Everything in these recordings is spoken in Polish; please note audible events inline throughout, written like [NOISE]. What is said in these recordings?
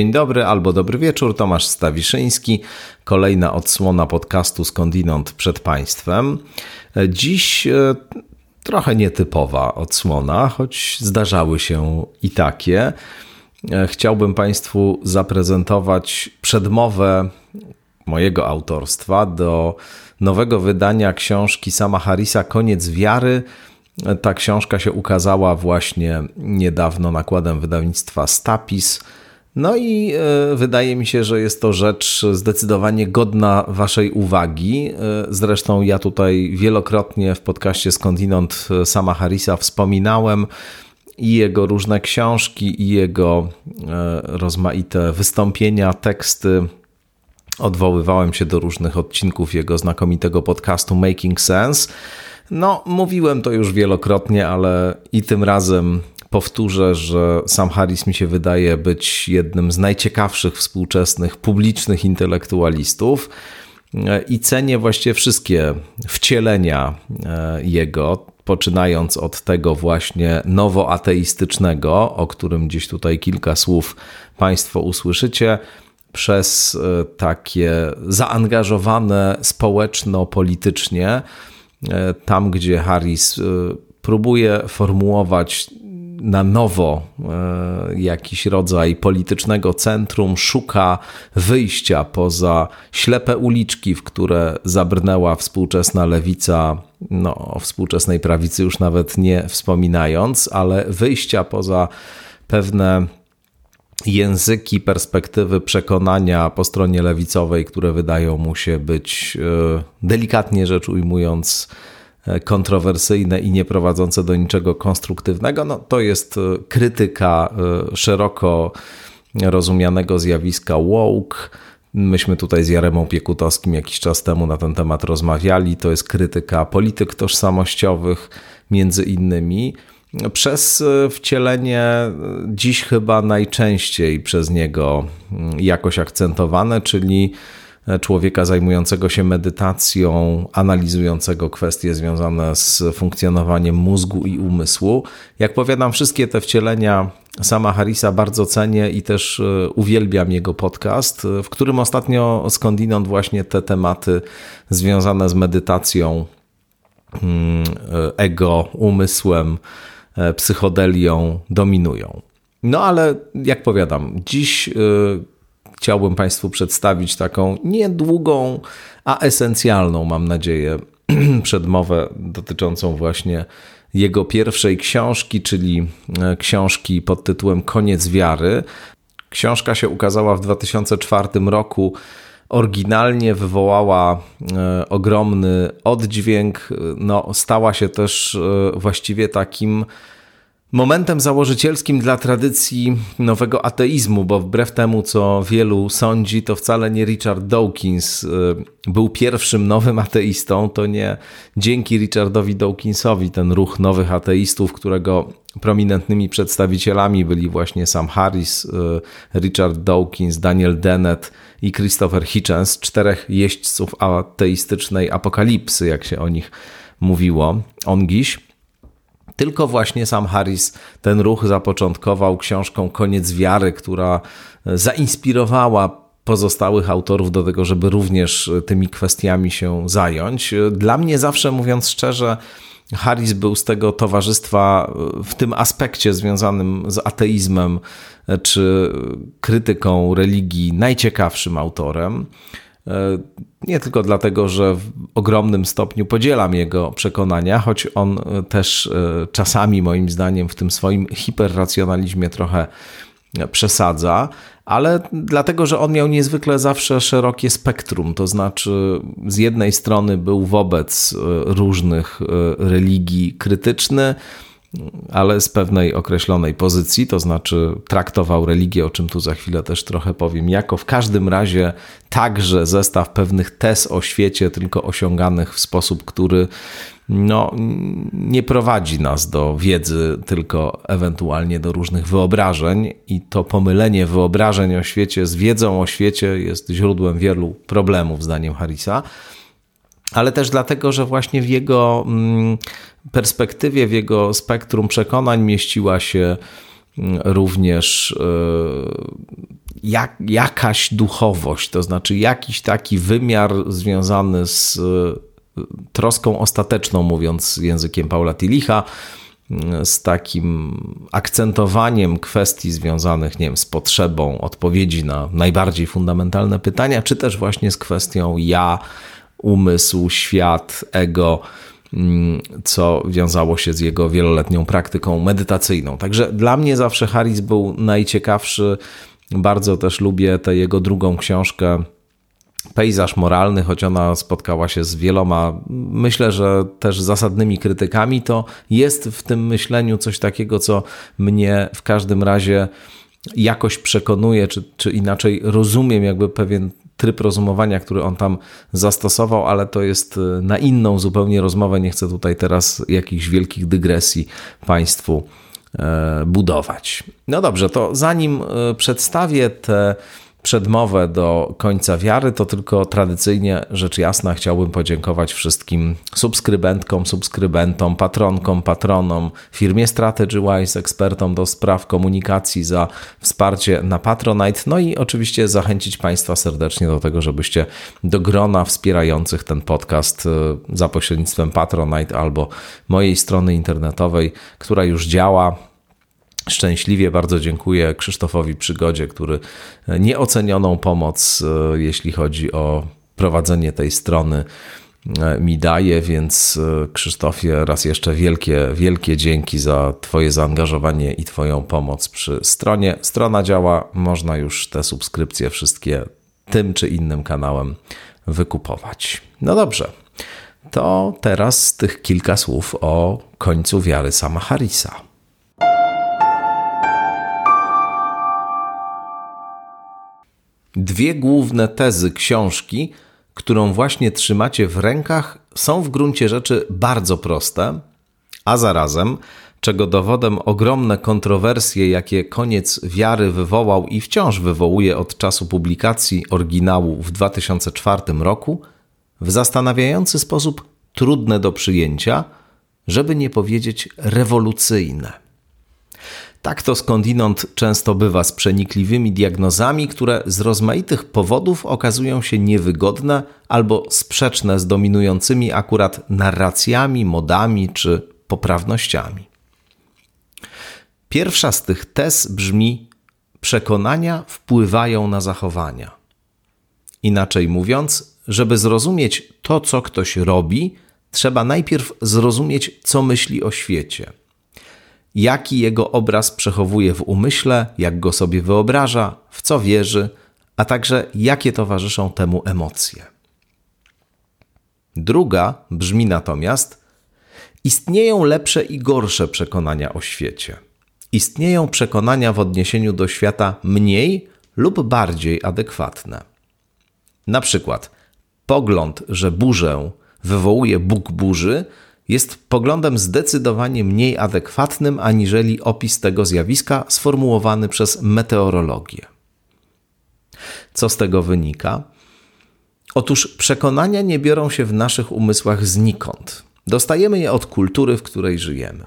Dzień dobry albo dobry wieczór, Tomasz Stawiszyński. Kolejna odsłona podcastu Skądinąd przed Państwem. Dziś e, trochę nietypowa odsłona, choć zdarzały się i takie. E, chciałbym Państwu zaprezentować przedmowę mojego autorstwa do nowego wydania książki Sama Harrisa Koniec wiary. Ta książka się ukazała właśnie niedawno nakładem wydawnictwa Stapis. No i e, wydaje mi się, że jest to rzecz zdecydowanie godna Waszej uwagi. E, zresztą ja tutaj wielokrotnie w podcaście Skądinąd e, sama Harrisa wspominałem i jego różne książki, i jego rozmaite wystąpienia, teksty. Odwoływałem się do różnych odcinków jego znakomitego podcastu Making Sense. No, mówiłem to już wielokrotnie, ale i tym razem powtórzę, że sam Harris mi się wydaje być jednym z najciekawszych współczesnych publicznych intelektualistów i cenię właściwie wszystkie wcielenia e, jego, poczynając od tego właśnie nowoateistycznego, o którym gdzieś tutaj kilka słów Państwo usłyszycie, przez e, takie zaangażowane społeczno-politycznie, e, tam gdzie Harris próbuje formułować na nowo e, jakiś rodzaj politycznego centrum, szuka wyjścia poza ślepe uliczki, w które zabrnęła współczesna lewica, no o współczesnej prawicy już nawet nie wspominając, ale wyjścia poza pewne języki, perspektywy przekonania po stronie lewicowej, które wydają mu się być e, delikatnie rzecz ujmując, kontrowersyjne i nie prowadzące do niczego konstruktywnego, no to jest e, krytyka e, szeroko rozumianego zjawiska woke. Myśmy tutaj z Jaremą Piekutowskim jakiś czas temu na ten temat rozmawiali. To jest krytyka polityk tożsamościowych, między innymi, przez wcielenie dziś chyba najczęściej przez niego mm, jakoś akcentowane, czyli człowieka zajmującego się medytacją, analizującego kwestie związane z funkcjonowaniem mózgu i umysłu. Jak powiadam, wszystkie te wcielenia sama Harrisa bardzo cenię i też e, uwielbiam jego podcast, w którym ostatnio skądinąd właśnie te tematy związane z medytacją, mm, e, ego, umysłem, e, psychodelią dominują. No ale jak powiadam, dziś chciałbym Państwu przedstawić taką niedługą, a esencjalną, mam nadzieję, [CLEARS THROAT] przedmowę dotyczącą właśnie jego pierwszej książki, czyli e, książki pod tytułem Koniec wiary. Książka się ukazała w 2004 roku. Oryginalnie wywołała e, ogromny oddźwięk, no, stała się też e, właściwie takim momentem założycielskim dla tradycji nowego ateizmu, bo wbrew temu, co wielu sądzi, to wcale nie Richard Dawkins y, był pierwszym nowym ateistą. To nie dzięki Richardowi Dawkinsowi ten ruch nowych ateistów, którego prominentnymi przedstawicielami byli właśnie Sam Harris, y, Richard Dawkins, Daniel Dennett i Christopher Hitchens, czterech jeźdźców ateistycznej apokalipsy, jak się o nich mówiło, ongiś. Tylko właśnie sam Harris ten ruch zapoczątkował książką Koniec Wiary, która zainspirowała pozostałych autorów do tego, żeby również tymi kwestiami się zająć. Dla mnie zawsze, mówiąc szczerze, Harris był z tego towarzystwa w tym aspekcie związanym z ateizmem czy krytyką religii najciekawszym autorem. E, nie tylko dlatego, że w ogromnym stopniu podzielam jego przekonania, choć on e, też e, czasami, moim zdaniem, w tym swoim hiperracjonalizmie trochę przesadza, ale dlatego, że on miał niezwykle zawsze szerokie spektrum. To znaczy, z jednej strony był wobec różnych religii krytyczny, ale z pewnej określonej pozycji, to znaczy traktował religię, o czym tu za chwilę też trochę powiem, jako w każdym razie także zestaw pewnych tez o świecie, tylko osiąganych w sposób, który no, nie prowadzi nas do wiedzy, tylko ewentualnie do różnych wyobrażeń, i to pomylenie wyobrażeń o świecie z wiedzą o świecie jest źródłem wielu problemów, zdaniem Harrisa ale też dlatego, że właśnie w jego mm, perspektywie, w jego spektrum przekonań mieściła się mm, również e, jak, jakaś duchowość, to znaczy jakiś taki wymiar związany z e, troską ostateczną, mówiąc językiem Paula Tilicha, z takim akcentowaniem kwestii związanych, nie wiem, z potrzebą odpowiedzi na najbardziej fundamentalne pytania, czy też właśnie z kwestią ja, umysł, świat, ego, mm, co wiązało się z jego wieloletnią praktyką medytacyjną. Także dla mnie zawsze Harris był najciekawszy. Bardzo też lubię tę jego drugą książkę pejzaż moralny, choć ona spotkała się z wieloma, myślę, że też zasadnymi krytykami, to jest w tym myśleniu coś takiego, co mnie w każdym razie jakoś przekonuje, czy, czy inaczej rozumiem jakby pewien tryb rozumowania, który on tam zastosował, ale to jest e, na inną zupełnie rozmowę. Nie chcę tutaj teraz jakichś wielkich dygresji Państwu e, budować. No dobrze, to zanim e, przedstawię te przedmowę do końca wiary, to tylko tradycyjnie, rzecz jasna, chciałbym podziękować wszystkim subskrybentkom, subskrybentom, patronkom, patronom, firmie StrategyWise, ekspertom do spraw komunikacji za wsparcie na Patronite, no i oczywiście zachęcić Państwa serdecznie do tego, żebyście do grona wspierających ten podcast e, za pośrednictwem Patronite albo mojej strony internetowej, która już działa Szczęśliwie bardzo dziękuję Krzysztofowi Przygodzie, który nieocenioną pomoc, e, jeśli chodzi o prowadzenie tej strony, e, mi daje, więc e, Krzysztofie, raz jeszcze wielkie, wielkie dzięki za Twoje zaangażowanie i Twoją pomoc przy stronie. Strona działa, można już te subskrypcje wszystkie tym czy innym kanałem wykupować. No dobrze, to teraz tych kilka słów o końcu wiary sama Harisa. Dwie główne tezy książki, którą właśnie trzymacie w rękach, są w gruncie rzeczy bardzo proste, a zarazem, czego dowodem ogromne kontrowersje, jakie koniec wiary wywołał i wciąż wywołuje od czasu publikacji oryginału w 2004 roku, w zastanawiający sposób trudne do przyjęcia, żeby nie powiedzieć rewolucyjne. Tak to skądinąd często bywa z przenikliwymi diagnozami, które z rozmaitych powodów okazują się niewygodne albo sprzeczne z dominującymi akurat narracjami, modami czy poprawnościami. Pierwsza z tych tez brzmi: Przekonania wpływają na zachowania. Inaczej mówiąc, żeby zrozumieć to, co ktoś robi, trzeba najpierw zrozumieć, co myśli o świecie jaki jego obraz przechowuje w umyśle, jak go sobie wyobraża, w co wierzy, a także jakie towarzyszą temu emocje. Druga brzmi natomiast: Istnieją lepsze i gorsze przekonania o świecie. Istnieją przekonania w odniesieniu do świata mniej lub bardziej adekwatne. Na przykład pogląd, że burzę wywołuje Bóg burzy, jest poglądem zdecydowanie mniej adekwatnym aniżeli opis tego zjawiska sformułowany przez meteorologię. Co z tego wynika? Otóż przekonania nie biorą się w naszych umysłach znikąd. Dostajemy je od kultury, w której żyjemy.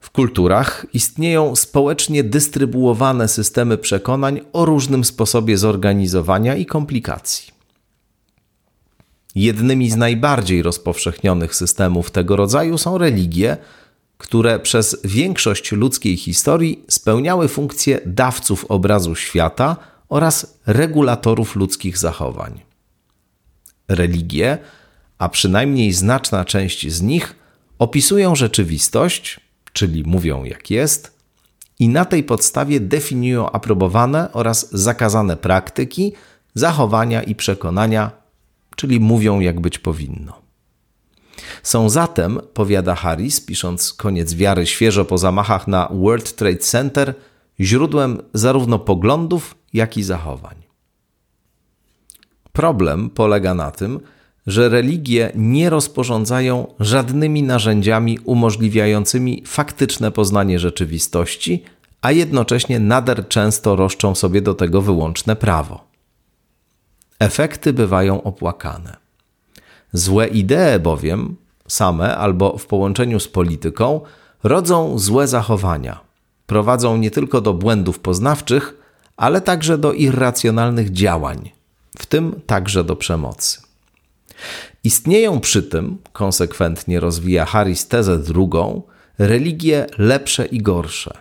W kulturach istnieją społecznie dystrybuowane systemy przekonań o różnym sposobie zorganizowania i komplikacji. Jednymi z najbardziej rozpowszechnionych systemów tego rodzaju są religie, które przez większość ludzkiej historii spełniały funkcję dawców obrazu świata oraz regulatorów ludzkich zachowań. Religie, a przynajmniej znaczna część z nich, opisują rzeczywistość, czyli mówią jak jest, i na tej podstawie definiują aprobowane oraz zakazane praktyki, zachowania i przekonania czyli mówią jak być powinno. Są zatem, powiada Harris, pisząc koniec wiary świeżo po zamachach na World Trade Center, źródłem zarówno poglądów, jak i zachowań. Problem polega na tym, że religie nie rozporządzają żadnymi narzędziami umożliwiającymi faktyczne poznanie rzeczywistości, a jednocześnie nader często roszczą sobie do tego wyłączne prawo. Efekty bywają opłakane. Złe idee bowiem, same albo w połączeniu z polityką, rodzą złe zachowania. Prowadzą nie tylko do błędów poznawczych, ale także do irracjonalnych działań, w tym także do przemocy. Istnieją przy tym, konsekwentnie rozwija Harris tezę drugą, religie lepsze i gorsze.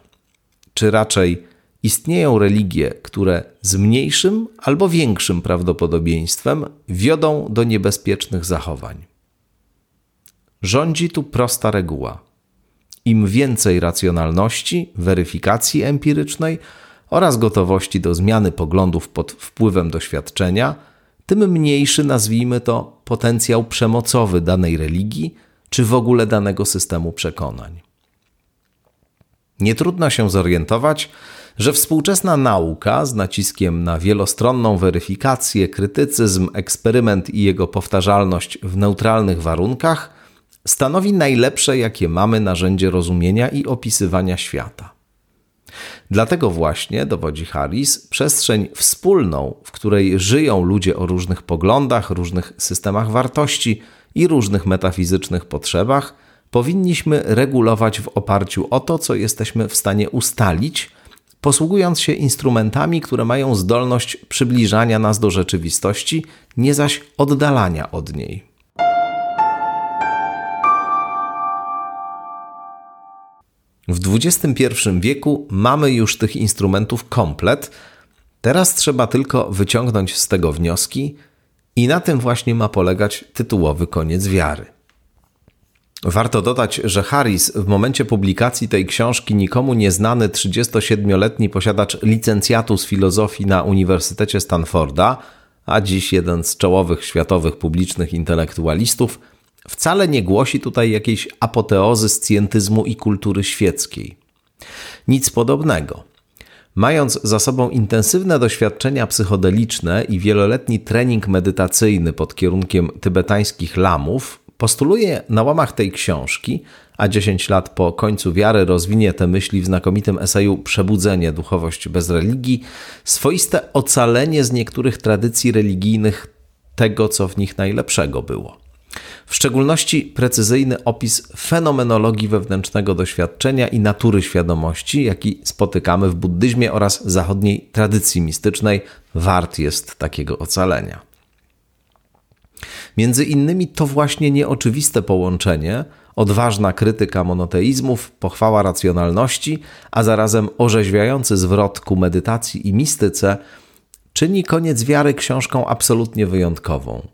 Czy raczej istnieją religie, które z mniejszym albo większym prawdopodobieństwem wiodą do niebezpiecznych zachowań. Rządzi tu prosta reguła. Im więcej racjonalności, weryfikacji empirycznej oraz gotowości do zmiany poglądów pod wpływem doświadczenia, tym mniejszy, nazwijmy to, potencjał przemocowy danej religii czy w ogóle danego systemu przekonań. Nie trudno się zorientować, że współczesna nauka z naciskiem na wielostronną weryfikację, krytycyzm, eksperyment i jego powtarzalność w neutralnych warunkach stanowi najlepsze, jakie mamy narzędzie rozumienia i opisywania świata. Dlatego właśnie, dowodzi Harris, przestrzeń wspólną, w której żyją ludzie o różnych poglądach, różnych systemach wartości i różnych metafizycznych potrzebach, powinniśmy regulować w oparciu o to, co jesteśmy w stanie ustalić, posługując się instrumentami, które mają zdolność przybliżania nas do rzeczywistości, nie zaś oddalania od niej. W XXI wieku mamy już tych instrumentów komplet. Teraz trzeba tylko wyciągnąć z tego wnioski, i na tym właśnie ma polegać tytułowy koniec wiary. Warto dodać, że Harris w momencie publikacji tej książki nikomu nieznany 37-letni posiadacz licencjatu z filozofii na Uniwersytecie Stanforda, a dziś jeden z czołowych światowych publicznych intelektualistów, wcale nie głosi tutaj jakiejś apoteozy scjentyzmu i kultury świeckiej. Nic podobnego. Mając za sobą intensywne doświadczenia psychodeliczne i wieloletni trening medytacyjny pod kierunkiem tybetańskich lamów, postuluje na łamach tej książki, a 10 lat po końcu wiary rozwinie te myśli w znakomitym eseju Przebudzenie duchowość bez religii, swoiste ocalenie z niektórych tradycji religijnych tego, co w nich najlepszego było. W szczególności precyzyjny opis fenomenologii wewnętrznego doświadczenia i natury świadomości, jaki spotykamy w buddyzmie oraz zachodniej tradycji mistycznej, wart jest takiego ocalenia. Między innymi to właśnie nieoczywiste połączenie, odważna krytyka monoteizmów, pochwała racjonalności, a zarazem orzeźwiający zwrot ku medytacji i mistyce, czyni koniec wiary książką absolutnie wyjątkową.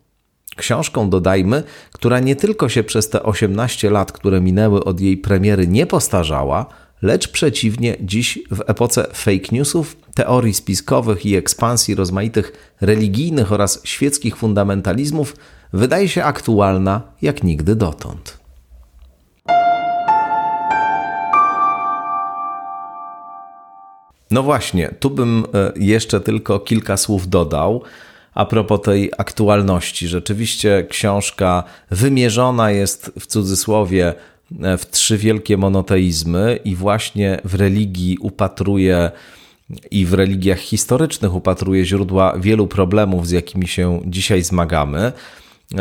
Książką, dodajmy, która nie tylko się przez te 18 lat, które minęły od jej premiery, nie postarzała, lecz przeciwnie, dziś w epoce fake newsów, teorii spiskowych i ekspansji rozmaitych religijnych oraz świeckich fundamentalizmów wydaje się aktualna jak nigdy dotąd. No właśnie, tu bym e, jeszcze tylko kilka słów dodał a propos tej aktualności. Rzeczywiście książka wymierzona jest w cudzysłowie w trzy wielkie monoteizmy i właśnie w religii upatruje i w religiach historycznych upatruje źródła wielu problemów, z jakimi się dzisiaj zmagamy.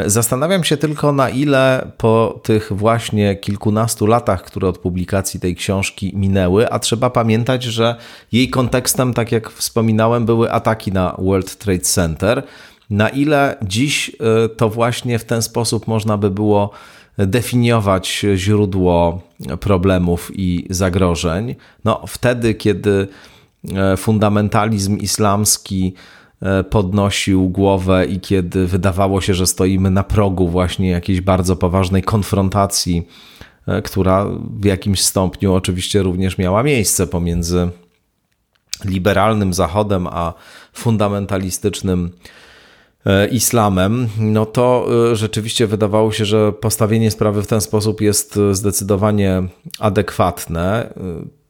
Zastanawiam się tylko, na ile po tych właśnie kilkunastu latach, które od publikacji tej książki minęły, a trzeba pamiętać, że jej kontekstem, tak jak wspominałem, były ataki na World Trade Center, na ile dziś y, to właśnie w ten sposób można by było definiować źródło problemów i zagrożeń. No, wtedy, kiedy e, fundamentalizm islamski E, podnosił głowę i kiedy wydawało się, że stoimy na progu właśnie jakiejś bardzo poważnej konfrontacji, e, która w jakimś stopniu oczywiście również miała miejsce pomiędzy liberalnym Zachodem a fundamentalistycznym islamem, no to rzeczywiście wydawało się, że postawienie sprawy w ten sposób jest zdecydowanie adekwatne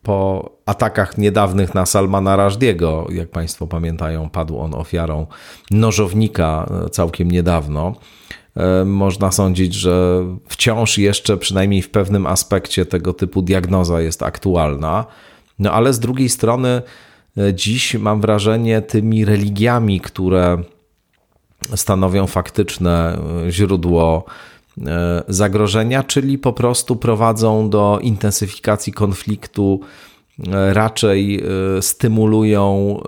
po atakach niedawnych na Salmana Rajdiego, jak Państwo pamiętają, padł on ofiarą nożownika e, całkiem niedawno. E, można sądzić, że wciąż jeszcze, przynajmniej w pewnym aspekcie, tego typu diagnoza jest aktualna. No ale z drugiej strony, e, dziś mam wrażenie, tymi religiami, które stanowią faktyczne źródło zagrożenia, czyli po prostu prowadzą do intensyfikacji konfliktu raczej stymulują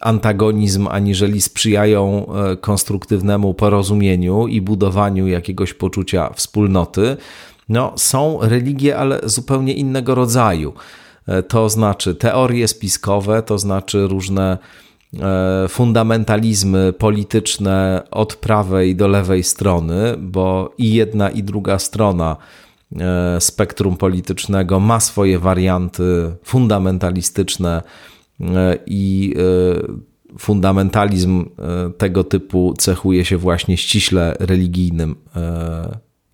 antagonizm, aniżeli sprzyjają konstruktywnemu porozumieniu i budowaniu jakiegoś poczucia wspólnoty. No, są religie, ale zupełnie innego rodzaju. To znaczy teorie spiskowe, to znaczy różne fundamentalizmy polityczne od prawej do lewej strony, bo i jedna, i druga strona e, spektrum politycznego ma swoje warianty fundamentalistyczne e, i fundamentalizm tego typu cechuje się właśnie ściśle religijnym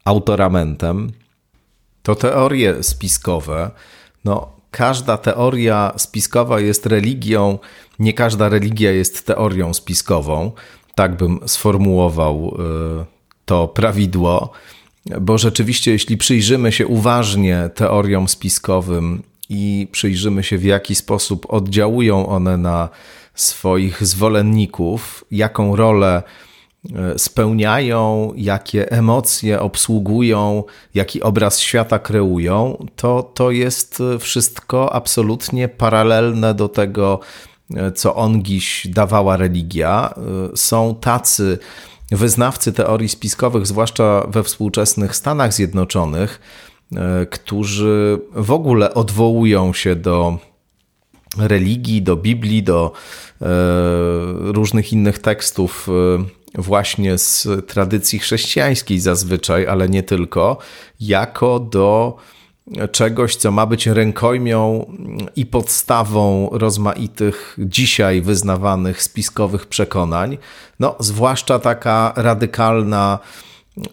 autoramentem. To teorie spiskowe, no, każda teoria spiskowa jest religią, nie każda religia jest teorią spiskową. Tak bym sformułował e, to prawidło, bo rzeczywiście, jeśli przyjrzymy się uważnie teoriom spiskowym i przyjrzymy się, w jaki sposób oddziałują one na swoich zwolenników, jaką rolę spełniają, jakie emocje obsługują, jaki obraz świata kreują, to to jest wszystko absolutnie paralelne do tego, e, co ongiś dawała religia. E, są tacy wyznawcy teorii spiskowych, zwłaszcza we współczesnych Stanach Zjednoczonych, którzy w ogóle odwołują się do religii, do Biblii, do różnych innych tekstów właśnie z tradycji chrześcijańskiej zazwyczaj, ale nie tylko, jako do czegoś, co ma być rękojmią i podstawą rozmaitych dzisiaj wyznawanych spiskowych przekonań. No, zwłaszcza taka radykalna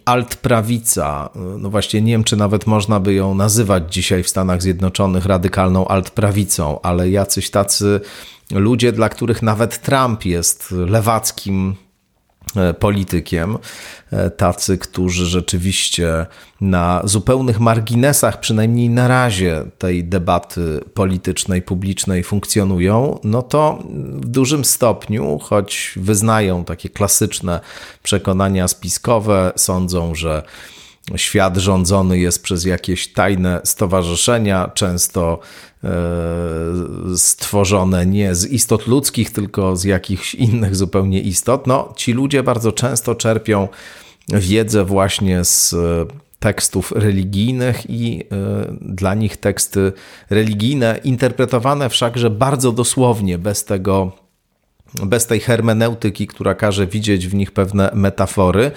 altprawica, no właśnie nie wiem, czy nawet można by ją nazywać dzisiaj w Stanach Zjednoczonych radykalną altprawicą, ale jacyś tacy ludzie, dla których nawet Trump jest lewackim politykiem, e, tacy, którzy rzeczywiście na zupełnych marginesach, przynajmniej na razie tej debaty politycznej, publicznej funkcjonują, no to w dużym stopniu, choć wyznają takie klasyczne przekonania spiskowe, sądzą, że świat rządzony jest przez jakieś tajne stowarzyszenia, często e, stworzone nie z istot ludzkich, tylko z jakichś innych zupełnie istot. No, ci ludzie bardzo często czerpią wiedzę właśnie z tekstów religijnych i e, dla nich teksty religijne interpretowane wszakże bardzo dosłownie, bez tego bez tej hermeneutyki, która każe widzieć w nich pewne metafory,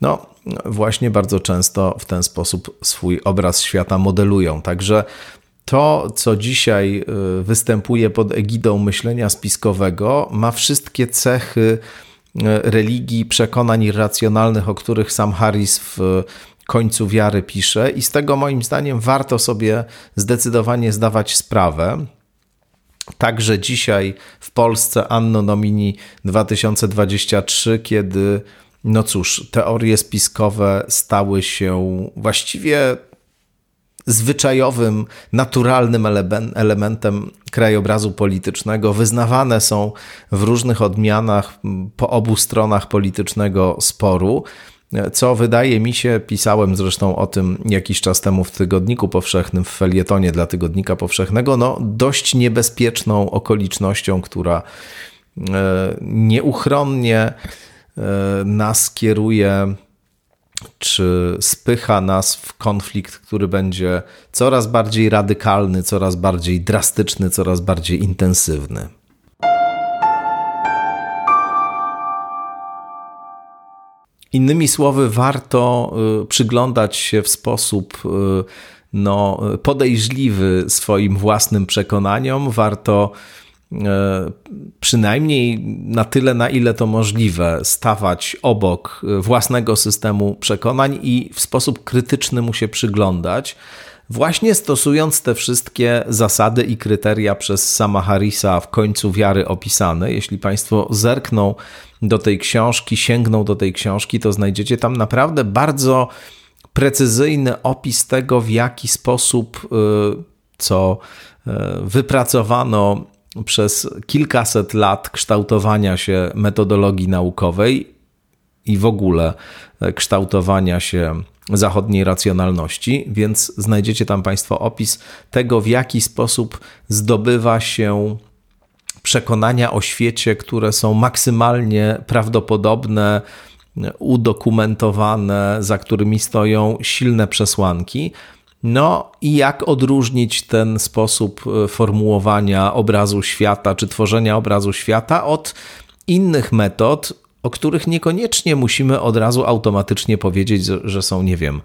no właśnie bardzo często w ten sposób swój obraz świata modelują. Także to, co dzisiaj y, występuje pod egidą myślenia spiskowego, ma wszystkie cechy y, religii, przekonań irracjonalnych, o których sam Harris w końcu wiary pisze, i z tego moim zdaniem warto sobie zdecydowanie zdawać sprawę. Także dzisiaj w Polsce Anno Domini 2023, kiedy no cóż, teorie spiskowe stały się właściwie zwyczajowym, naturalnym elementem krajobrazu politycznego. Wyznawane są w różnych odmianach po obu stronach politycznego sporu. Co wydaje mi się, pisałem zresztą o tym jakiś czas temu w Tygodniku Powszechnym, w felietonie dla Tygodnika Powszechnego, no dość niebezpieczną okolicznością, która e, nieuchronnie E, nas kieruje, czy spycha nas w konflikt, który będzie coraz bardziej radykalny, coraz bardziej drastyczny, coraz bardziej intensywny. Innymi słowy, warto e, przyglądać się w sposób e, no, podejrzliwy swoim własnym przekonaniom, warto przynajmniej na tyle, na ile to możliwe, stawać obok własnego systemu przekonań i w sposób krytyczny mu się przyglądać, właśnie stosując te wszystkie zasady i kryteria przez sama Harrisa w końcu wiary opisane. Jeśli Państwo zerkną do tej książki, sięgną do tej książki, to znajdziecie tam naprawdę bardzo precyzyjny opis tego, w jaki sposób, y, co y, wypracowano przez kilkaset lat kształtowania się metodologii naukowej i w ogóle kształtowania się zachodniej racjonalności, więc znajdziecie tam Państwo opis tego, w jaki sposób zdobywa się przekonania o świecie, które są maksymalnie prawdopodobne, udokumentowane, za którymi stoją silne przesłanki. No i jak odróżnić ten sposób e, formułowania obrazu świata czy tworzenia obrazu świata od innych metod, o których niekoniecznie musimy od razu automatycznie powiedzieć, że są, nie wiem,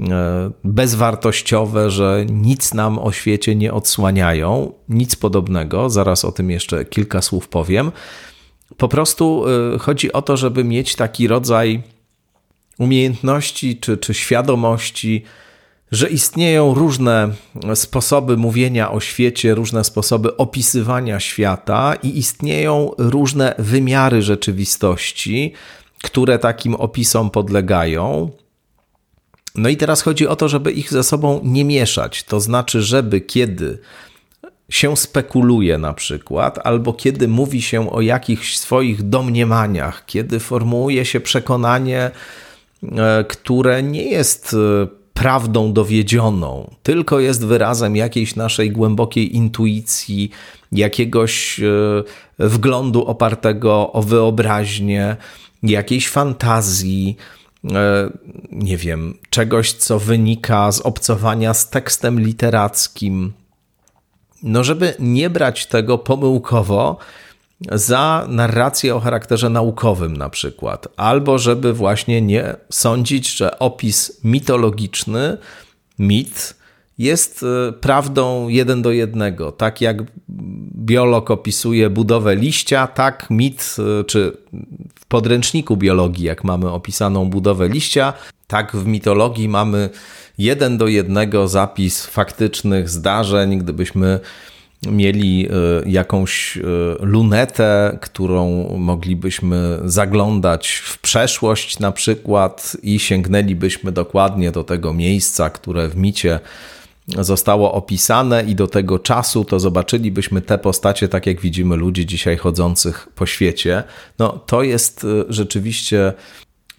e, bezwartościowe, że nic nam o świecie nie odsłaniają, nic podobnego. Zaraz o tym jeszcze kilka słów powiem. Po prostu e, chodzi o to, żeby mieć taki rodzaj umiejętności czy, czy świadomości, że istnieją różne sposoby mówienia o świecie, różne sposoby opisywania świata i istnieją różne wymiary rzeczywistości, które takim opisom podlegają. No i teraz chodzi o to, żeby ich ze sobą nie mieszać. To znaczy, żeby kiedy się spekuluje na przykład, albo kiedy mówi się o jakichś swoich domniemaniach, kiedy formułuje się przekonanie, e, które nie jest e, prawdą dowiedzioną, tylko jest wyrazem jakiejś naszej głębokiej intuicji, jakiegoś e, wglądu opartego o wyobraźnię, jakiejś fantazji, e, nie wiem, czegoś, co wynika z obcowania z tekstem literackim. No, żeby nie brać tego pomyłkowo za narrację o charakterze naukowym, na przykład, albo żeby właśnie nie sądzić, że opis mitologiczny, mit, jest e, prawdą jeden do jednego. Tak jak biolog opisuje budowę liścia, tak mit, e, czy w podręczniku biologii, jak mamy opisaną budowę liścia, tak w mitologii mamy jeden do jednego zapis faktycznych zdarzeń. Gdybyśmy mieli e, jakąś e, lunetę, którą moglibyśmy zaglądać w przeszłość na przykład i sięgnęlibyśmy dokładnie do tego miejsca, które w micie zostało opisane i do tego czasu, to zobaczylibyśmy te postacie, tak jak widzimy ludzi dzisiaj chodzących po świecie. No, to jest e, rzeczywiście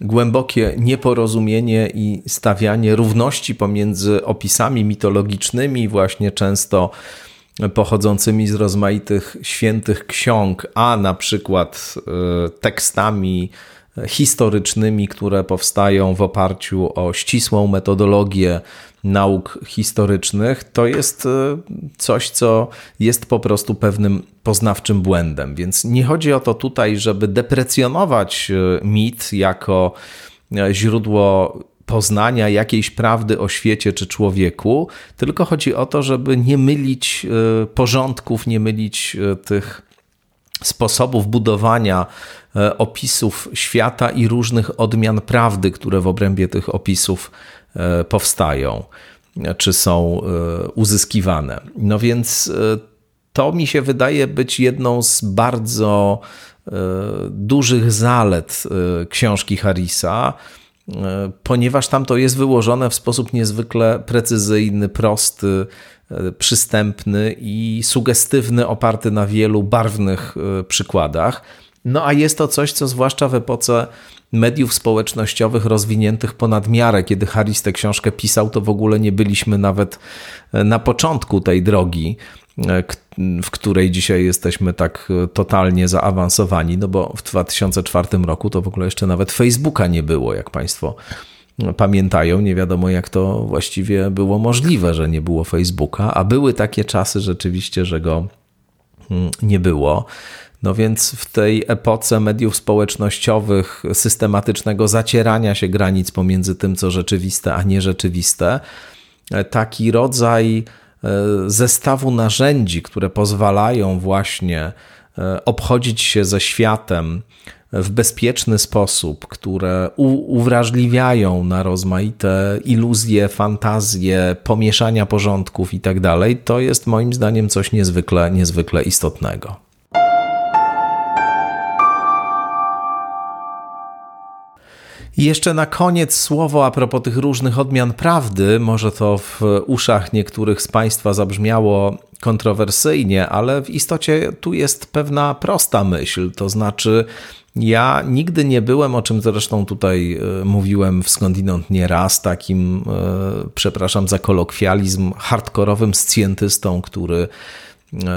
głębokie nieporozumienie i stawianie równości pomiędzy opisami mitologicznymi, właśnie często pochodzącymi z rozmaitych świętych ksiąg, a na przykład e, tekstami historycznymi, które powstają w oparciu o ścisłą metodologię nauk historycznych, to jest e, coś, co jest po prostu pewnym poznawczym błędem. Więc nie chodzi o to tutaj, żeby deprecjonować e, mit jako źródło poznania jakiejś prawdy o świecie czy człowieku, tylko chodzi o to, żeby nie mylić e, porządków, nie mylić e, tych sposobów budowania e, opisów świata i różnych odmian prawdy, które w obrębie tych opisów powstają czy są uzyskiwane. No więc to mi się wydaje być jedną z bardzo dużych zalet książki Harrisa ponieważ tam to jest wyłożone w sposób niezwykle precyzyjny, prosty, e, przystępny i sugestywny, oparty na wielu barwnych e, przykładach. No a jest to coś, co zwłaszcza w epoce mediów społecznościowych rozwiniętych ponad miarę. Kiedy Harris tę książkę pisał, to w ogóle nie byliśmy nawet na początku tej drogi, w której dzisiaj jesteśmy tak totalnie zaawansowani, no bo w 2004 roku to w ogóle jeszcze nawet Facebooka nie było, jak Państwo pamiętają. Nie wiadomo, jak to właściwie było możliwe, że nie było Facebooka, a były takie czasy rzeczywiście, że go mm, nie było. No więc w tej epoce mediów społecznościowych, systematycznego zacierania się granic pomiędzy tym, co rzeczywiste, a nierzeczywiste, taki rodzaj e, zestawu narzędzi, które pozwalają właśnie e, obchodzić się ze światem w bezpieczny sposób, które uwrażliwiają na rozmaite iluzje, fantazje, pomieszania porządków i tak to jest moim zdaniem coś niezwykle, niezwykle istotnego. Jeszcze na koniec słowo a propos tych różnych odmian prawdy. Może to w uszach niektórych z Państwa zabrzmiało kontrowersyjnie, ale w istocie tu jest pewna prosta myśl. To znaczy, ja nigdy nie byłem, o czym zresztą tutaj e, mówiłem w skądinąd nie raz, takim, e, przepraszam za kolokwializm, hardkorowym scjentystą, który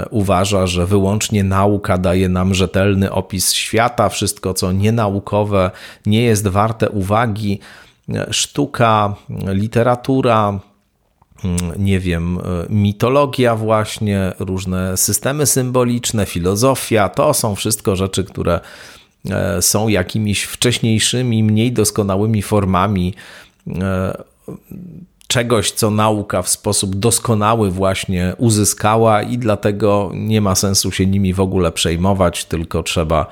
uważa, że wyłącznie nauka daje nam rzetelny opis świata, wszystko co nienaukowe nie jest warte uwagi. Sztuka, literatura, mm, nie wiem, mitologia, właśnie, różne systemy symboliczne, filozofia to są wszystko rzeczy, które E, są jakimiś wcześniejszymi, mniej doskonałymi formami e, czegoś, co nauka w sposób doskonały właśnie uzyskała, i dlatego nie ma sensu się nimi w ogóle przejmować, tylko trzeba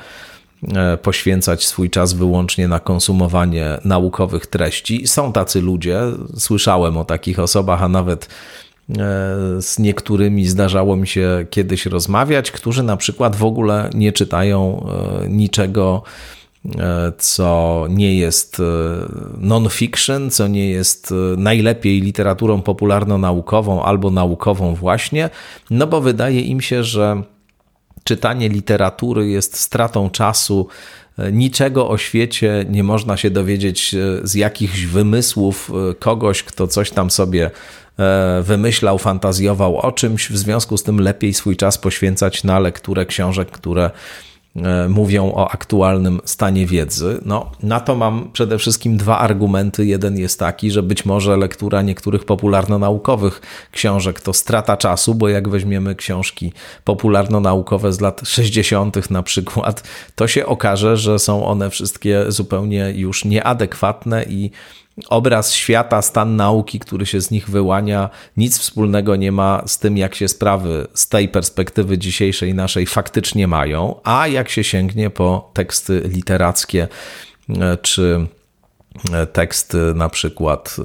e, poświęcać swój czas wyłącznie na konsumowanie naukowych treści. Są tacy ludzie, słyszałem o takich osobach, a nawet E, z niektórymi zdarzało mi się kiedyś rozmawiać, którzy na przykład w ogóle nie czytają e, niczego, co nie jest non-fiction, co nie jest najlepiej literaturą popularno-naukową albo naukową właśnie, no bo wydaje im się, że czytanie literatury jest stratą czasu. Niczego o świecie nie można się dowiedzieć z jakichś wymysłów kogoś, kto coś tam sobie E, wymyślał, fantazjował o czymś, w związku z tym lepiej swój czas poświęcać na lekturę książek, które e, mówią o aktualnym stanie wiedzy. No, na to mam przede wszystkim dwa argumenty. Jeden jest taki, że być może lektura niektórych popularno-naukowych książek to strata czasu, bo jak weźmiemy książki popularno-naukowe z lat 60. na przykład, to się okaże, że są one wszystkie zupełnie już nieadekwatne i obraz świata, stan nauki, który się z nich wyłania, nic wspólnego nie ma z tym, jak się sprawy z tej perspektywy dzisiejszej naszej faktycznie mają, a jak się sięgnie po teksty literackie e, czy e, teksty na przykład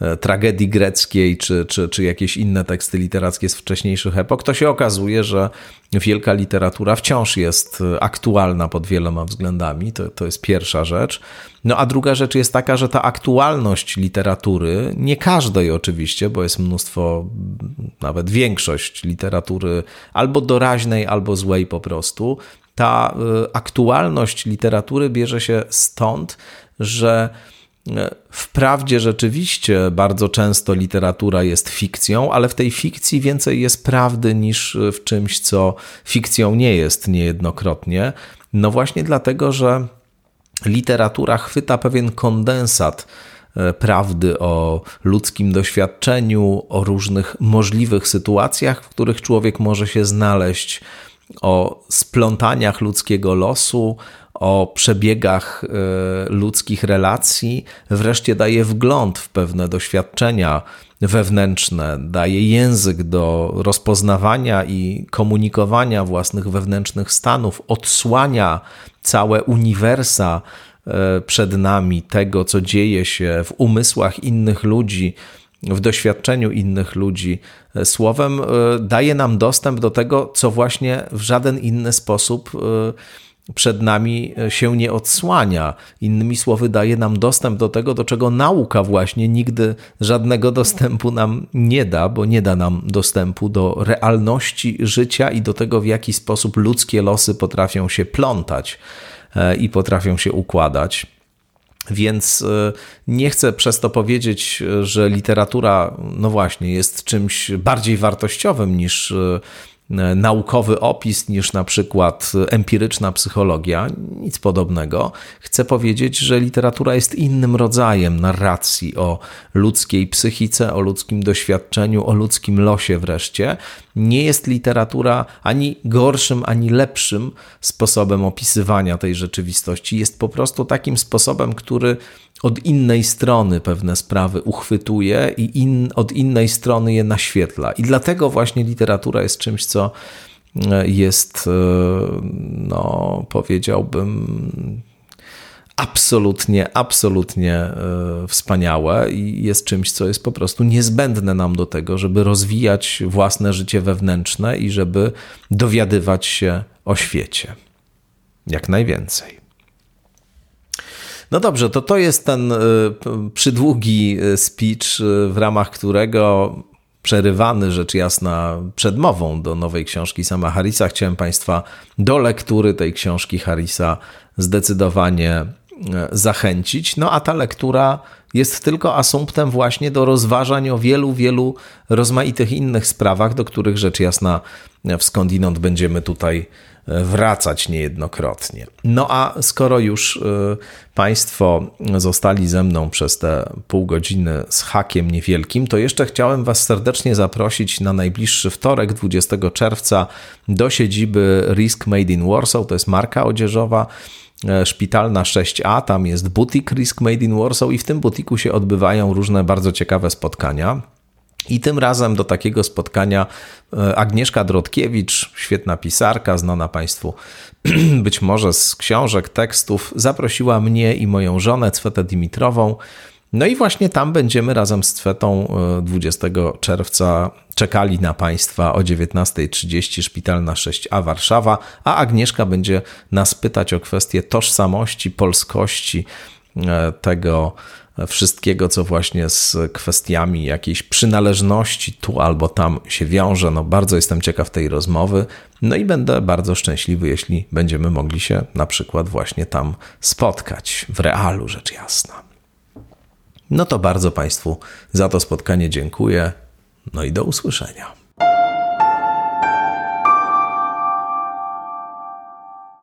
e, tragedii greckiej, czy, czy, czy jakieś inne teksty literackie z wcześniejszych epok, to się okazuje, że wielka literatura wciąż jest aktualna pod wieloma względami. To, to jest pierwsza rzecz. No a druga rzecz jest taka, że ta aktualność literatury, nie każdej oczywiście, bo jest mnóstwo, nawet większość literatury albo doraźnej, albo złej po prostu, ta aktualność literatury bierze się stąd, że y, Wprawdzie rzeczywiście bardzo często literatura jest fikcją, ale w tej fikcji więcej jest prawdy niż w czymś, co fikcją nie jest niejednokrotnie. No właśnie dlatego, że literatura chwyta pewien kondensat e, prawdy o ludzkim doświadczeniu, o różnych możliwych sytuacjach, w których człowiek może się znaleźć, o splątaniach ludzkiego losu, o przebiegach e, ludzkich relacji, wreszcie daje wgląd w pewne doświadczenia wewnętrzne, daje język do rozpoznawania i komunikowania własnych wewnętrznych stanów, odsłania całe uniwersa e, przed nami tego, co dzieje się w umysłach innych ludzi, w doświadczeniu innych ludzi. E, słowem, daje nam dostęp do tego, co właśnie w żaden inny sposób przed nami e, się nie odsłania. Innymi słowy, daje nam dostęp do tego, do czego nauka właśnie nigdy żadnego dostępu nam nie da, bo nie da nam dostępu do realności życia i do tego, w jaki sposób ludzkie losy potrafią się plątać e, i potrafią się układać. Więc e, nie chcę przez to powiedzieć, że literatura, no właśnie, jest czymś bardziej wartościowym niż naukowy opis niż na przykład empiryczna psychologia, nic podobnego. Chcę powiedzieć, że literatura jest innym rodzajem narracji o ludzkiej psychice, o ludzkim doświadczeniu, o ludzkim losie wreszcie. Nie jest literatura ani gorszym, ani lepszym sposobem opisywania tej rzeczywistości. Jest po prostu takim sposobem, który od innej strony pewne sprawy uchwytuje i in, od innej strony je naświetla. I dlatego właśnie literatura jest czymś, co e, jest, e, no, powiedziałbym, absolutnie, absolutnie e, wspaniałe i jest czymś, co jest po prostu niezbędne nam do tego, żeby rozwijać własne życie wewnętrzne i żeby dowiadywać się o świecie. Jak najwięcej. No dobrze, to to jest ten przydługi speech, w ramach którego przerywany rzecz jasna przedmową do nowej książki sama Harrisa. Chciałem Państwa do lektury tej książki Harrisa zdecydowanie zachęcić. No a ta lektura jest tylko asumptem właśnie do rozważań o wielu, wielu rozmaitych innych sprawach, do których rzecz jasna w skądinąd będziemy tutaj wracać niejednokrotnie. No a skoro już y, Państwo zostali ze mną przez te pół godziny z hakiem niewielkim, to jeszcze chciałem Was serdecznie zaprosić na najbliższy wtorek, 20 czerwca, do siedziby Risk Made in Warsaw. To jest marka odzieżowa e, szpitalna 6A, tam jest butik Risk Made in Warsaw i w tym butiku się odbywają różne bardzo ciekawe spotkania. I tym razem do takiego spotkania e, Agnieszka Drodkiewicz, świetna pisarka, znana Państwu [CLEARS THROAT] być może z książek, tekstów, zaprosiła mnie i moją żonę, Cwetę Dimitrową. No i właśnie tam będziemy razem z Cwetą 20 e, czerwca czekali na Państwa o 19.30 Szpitalna 6A Warszawa, a Agnieszka będzie nas pytać o kwestię tożsamości, polskości e, tego wszystkiego, co właśnie z kwestiami jakiejś przynależności tu albo tam się wiąże. No, bardzo jestem ciekaw tej rozmowy. No i będę bardzo szczęśliwy, jeśli będziemy mogli się na przykład właśnie tam spotkać, w realu rzecz jasna. No to bardzo Państwu za to spotkanie dziękuję. No i do usłyszenia.